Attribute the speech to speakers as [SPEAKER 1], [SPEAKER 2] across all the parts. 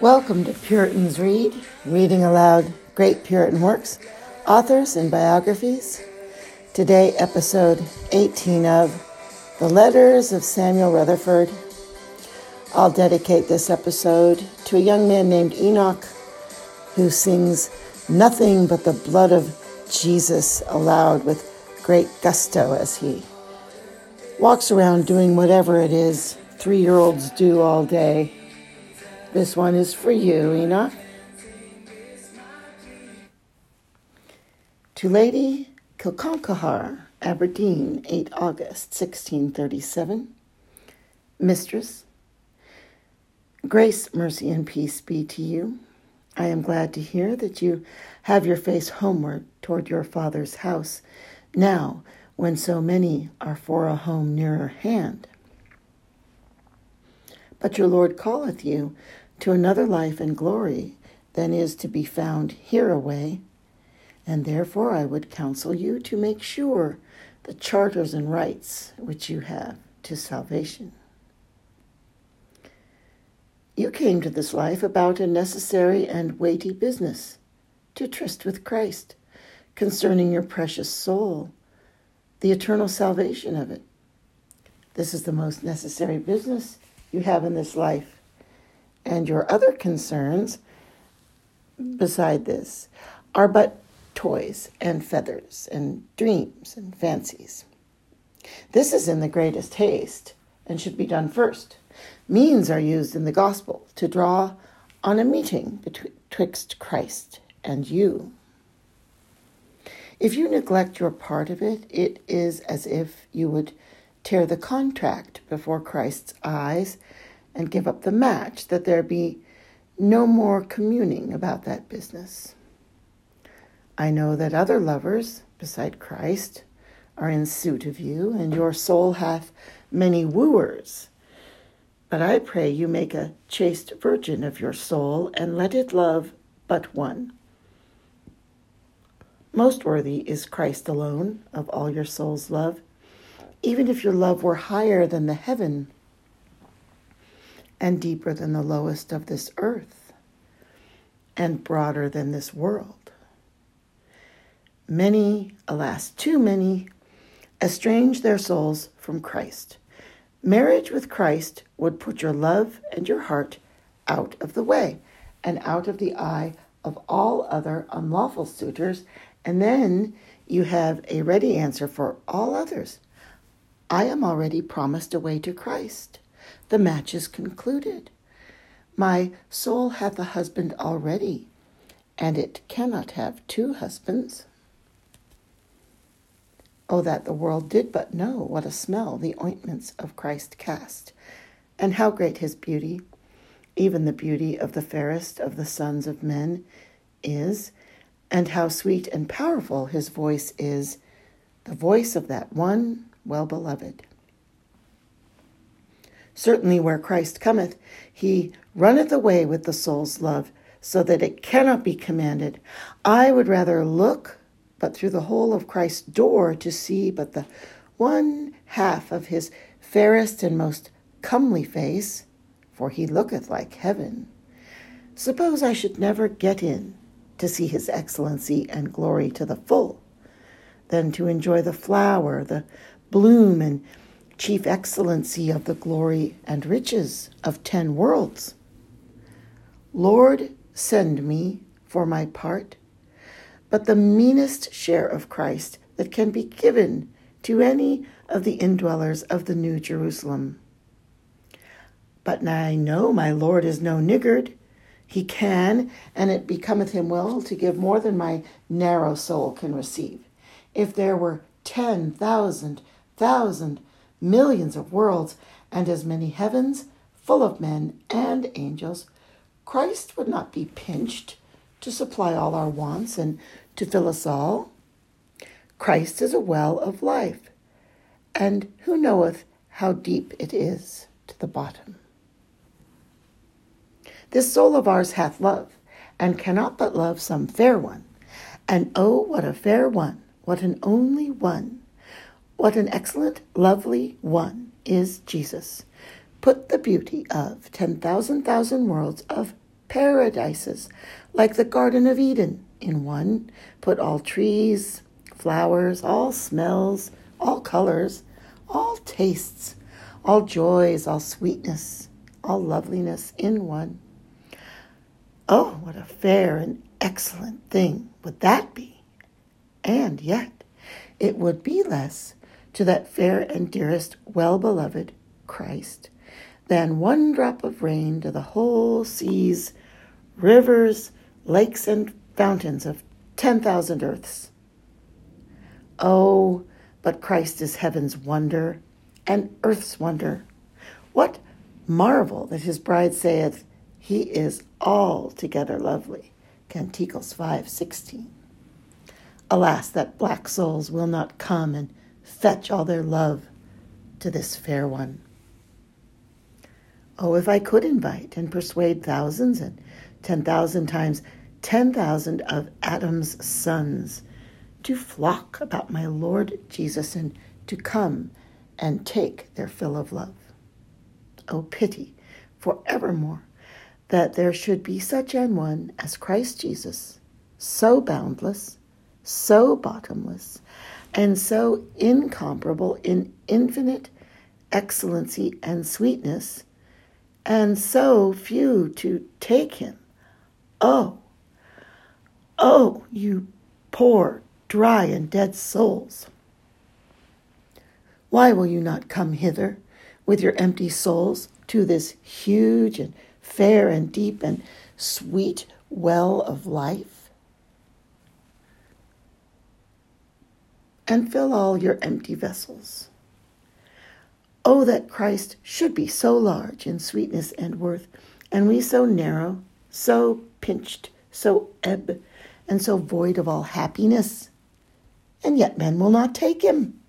[SPEAKER 1] Welcome to Puritans Read, reading aloud great Puritan works, authors, and biographies. Today, episode 18 of The Letters of Samuel Rutherford. I'll dedicate this episode to a young man named Enoch who sings nothing but the blood of Jesus aloud with great gusto as he walks around doing whatever it is three year olds do all day. This one is for you, Enoch. To Lady Kilconquhar, Aberdeen, 8 August 1637. Mistress, grace, mercy, and peace be to you. I am glad to hear that you have your face homeward toward your father's house, now when so many are for a home nearer hand. But your Lord calleth you to another life and glory than is to be found hereaway, and therefore I would counsel you to make sure the charters and rights which you have to salvation. You came to this life about a necessary and weighty business, to tryst with Christ, concerning your precious soul, the eternal salvation of it. This is the most necessary business you have in this life. And your other concerns, beside this, are but toys and feathers and dreams and fancies. This is in the greatest haste and should be done first Means are used in the gospel to draw on a meeting betwixt Christ and you. If you neglect your part of it, it is as if you would tear the contract before Christ's eyes and give up the match, that there be no more communing about that business. I know that other lovers, beside Christ, are in suit of you, and your soul hath many wooers but I pray you make a chaste virgin of your soul, and let it love but one. Most worthy is Christ alone of all your soul's love, even if your love were higher than the heaven and deeper than the lowest of this earth and broader than this world. Many, alas, too many, estrange their souls from Christ Marriage with Christ would put your love and your heart out of the way and out of the eye of all other unlawful suitors, and then you have a ready answer for all others. I am already promised a way to Christ. The match is concluded. My soul hath a husband already, and it cannot have two husbands. Oh, that the world did but know what a smell the ointments of Christ cast, and how great his beauty, even the beauty of the fairest of the sons of men, is, and how sweet and powerful his voice is, the voice of that one well beloved. Certainly, where Christ cometh, he runneth away with the soul's love, so that it cannot be commanded. I would rather look but through the hole of Christ's door to see but the one half of his fairest and most comely face, for he looketh like heaven. Suppose I should never get in to see his excellency and glory to the full, then to enjoy the flower, the bloom, and chief excellency of the glory and riches of ten worlds. Lord, send me for my part but the meanest share of Christ that can be given to any of the indwellers of the New Jerusalem. But I know my Lord is no niggard. He can, and it becometh him well to give more than my narrow soul can receive. If there were ten thousand, thousand, millions of worlds, and as many heavens full of men and angels, Christ would not be pinched to supply all our wants and to fill us all. Christ is a well of life, and who knoweth how deep it is to the bottom? This soul of ours hath love, and cannot but love some fair one. And oh, what a fair one, what an only one, what an excellent, lovely one is Jesus. Put the beauty of ten thousand thousand worlds of paradises, like the Garden of Eden. In one, put all trees, flowers, all smells, all colors, all tastes, all joys, all sweetness, all loveliness in one. Oh, what a fair and excellent thing would that be! And yet, it would be less to that fair and dearest, well beloved Christ than one drop of rain to the whole seas, rivers, lakes, and fountains of 10,000 earths. Oh, but Christ is heaven's wonder and earth's wonder. What marvel that his bride saith, He is altogether lovely. Canticles 5:16. Alas, that black souls will not come and fetch all their love to this fair one. Oh, if I could invite and persuade thousands and 10,000 times 10,000 of Adam's sons to flock about my Lord Jesus and to come and take their fill of love. Oh, pity for evermore that there should be such an one as Christ Jesus, so boundless, so bottomless, and so incomparable in infinite excellency and sweetness, and so few to take him. Oh, oh, you poor, dry, and dead souls! Why will you not come hither with your empty souls to this huge and fair and deep and sweet well of life? And fill all your empty vessels. Oh, that Christ should be so large in sweetness and worth, and we so narrow, so pinched, so ebb, and so void of all happiness. And yet men will not take him.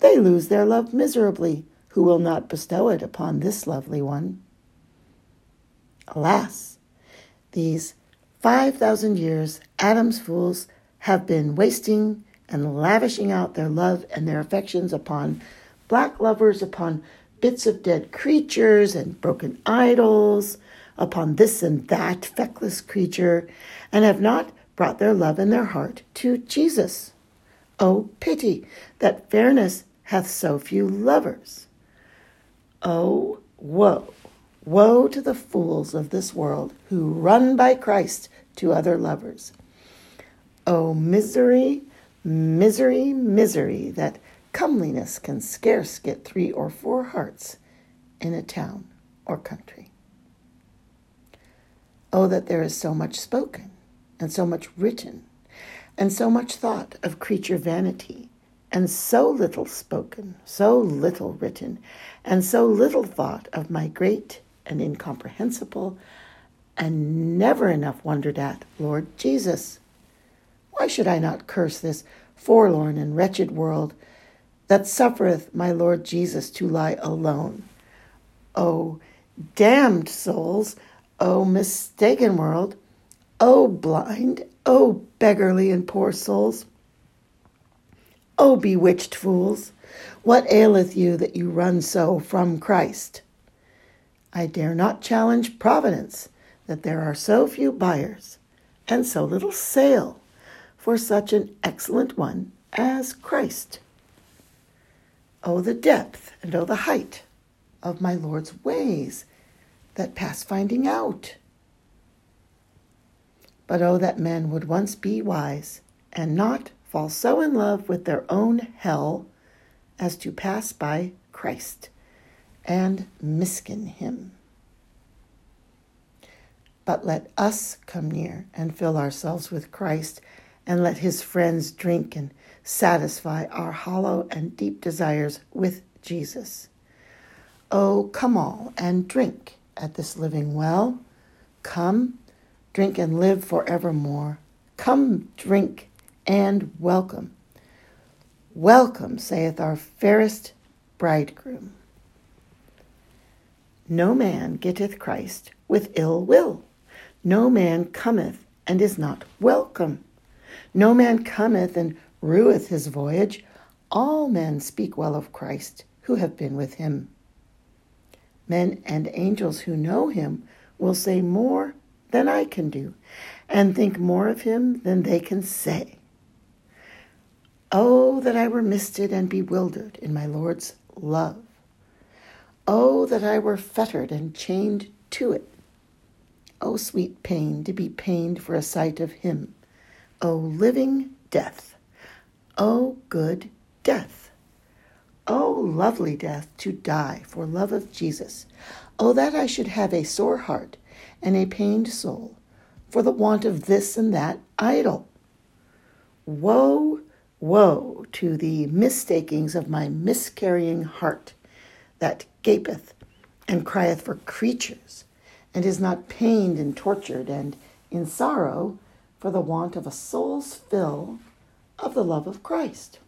[SPEAKER 1] They lose their love miserably, who will not bestow it upon this lovely one. Alas, these 5,000 years, Adam's fools have been wasting and lavishing out their love and their affections upon black lovers, upon bits of dead creatures and broken idols, upon this and that feckless creature, and have not brought their love and their heart to Jesus. Oh, pity that fairness hath so few lovers. Oh, woe Woe to the fools of this world who run by Christ to other lovers. Oh, misery, misery, misery, that comeliness can scarce get three or four hearts in a town or country. Oh, that there is so much spoken, and so much written, and so much thought of creature vanity, and so little spoken, so little written, and so little thought of my great and incomprehensible and never enough wondered at, Lord Jesus. Why should I not curse this forlorn and wretched world that suffereth my Lord Jesus to lie alone? O damned souls, O mistaken world, O blind, O beggarly and poor souls, O bewitched fools, what aileth you that you run so from Christ? I dare not challenge Providence that there are so few buyers and so little sale for such an excellent one as Christ. Oh, the depth and oh, the height of my Lord's ways that pass finding out. But oh, that men would once be wise and not fall so in love with their own hell as to pass by Christ and miskin him. But let us come near and fill ourselves with Christ, and let his friends drink and satisfy our hollow and deep desires with Jesus. Oh, come all and drink at this living well. Come, drink and live forevermore. Come, drink and welcome. Welcome, saith our fairest bridegroom. No man getteth Christ with ill will. No man cometh and is not welcome. No man cometh and rueth his voyage. All men speak well of Christ who have been with him. Men and angels who know him will say more than I can do, and think more of him than they can say. Oh, that I were misted and bewildered in my Lord's love. Oh, that I were fettered and chained to it. Oh, sweet pain to be pained for a sight of him. Oh, living death. Oh, good death. Oh, lovely death to die for love of Jesus. Oh, that I should have a sore heart and a pained soul for the want of this and that idol. Woe Woe to the mistakings of my miscarrying heart that gapeth and crieth for creatures, and is not pained and tortured and in sorrow for the want of a soul's fill of the love of Christ.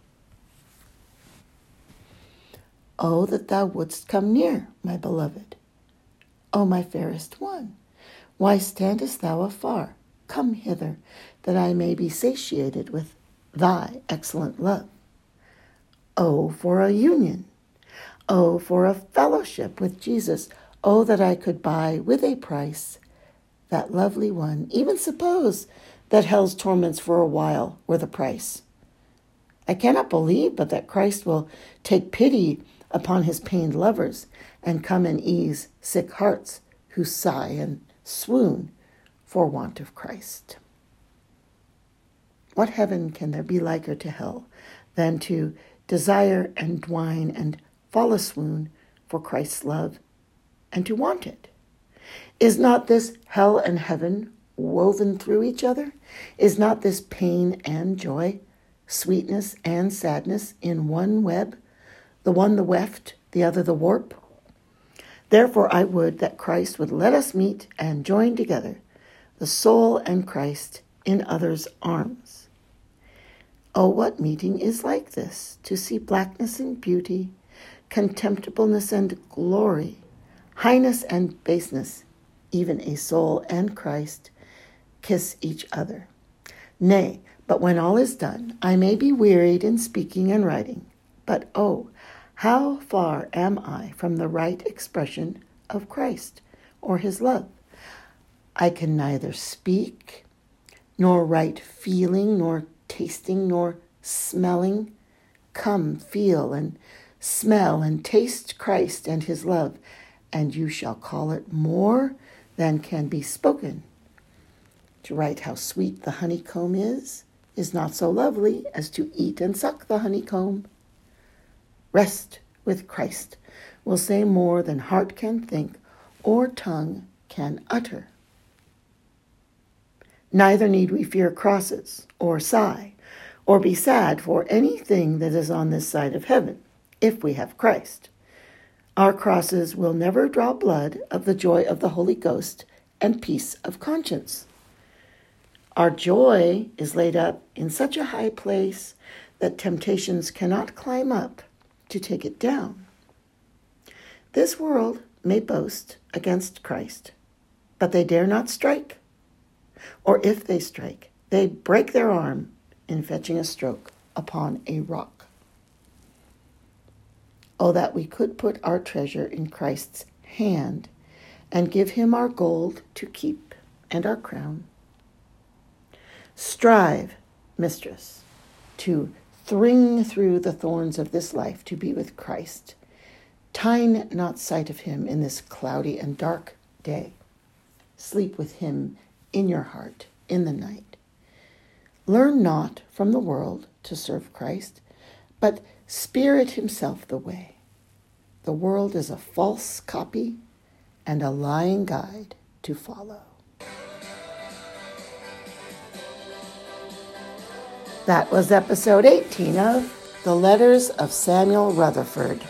[SPEAKER 1] Oh, that thou wouldst come near, my beloved. O my fairest one, why standest thou afar? Come hither, that I may be satiated with thy excellent love. Oh, for a union. Oh, for a fellowship with Jesus. Oh, that I could buy with a price that lovely one. Even suppose that hell's torments for a while were the price. I cannot believe but that Christ will take pity upon his pained lovers and come and ease sick hearts who sigh and swoon for want of Christ. What heaven can there be liker to hell than to desire and dwine and fall a swoon for Christ's love and to want it? Is not this hell and heaven woven through each other? Is not this pain and joy, sweetness and sadness in one web, the one the weft, the other the warp? Therefore, I would that Christ would let us meet and join together, the soul and Christ in others' arms. Oh, what meeting is like this to see blackness and beauty, contemptibleness and glory, highness and baseness, even a soul and Christ, kiss each other. Nay, but when all is done, I may be wearied in speaking and writing, but oh, how far am I from the right expression of Christ or his love? I can neither speak, nor write feeling, nor tasting nor smelling. Come, feel and smell and taste Christ and his love, and you shall call it more than can be spoken. To write how sweet the honeycomb is, is not so lovely as to eat and suck the honeycomb. Rest with Christ will say more than heart can think or tongue can utter. Neither need we fear crosses, or sigh, or be sad for anything that is on this side of heaven, if we have Christ. Our crosses will never draw blood of the joy of the Holy Ghost and peace of conscience. Our joy is laid up in such a high place that temptations cannot climb up to take it down. This world may boast against Christ, but they dare not strike or if they strike, they break their arm in fetching a stroke upon a rock. Oh, that we could put our treasure in Christ's hand and give him our gold to keep and our crown. Strive, mistress, to thring through the thorns of this life to be with Christ. Tine not sight of him in this cloudy and dark day. Sleep with him in your heart in the night. Learn not from the world to serve Christ, but Spirit Himself the way. The world is a false copy and a lying guide to follow. That was episode 18 of The Letters of Samuel Rutherford.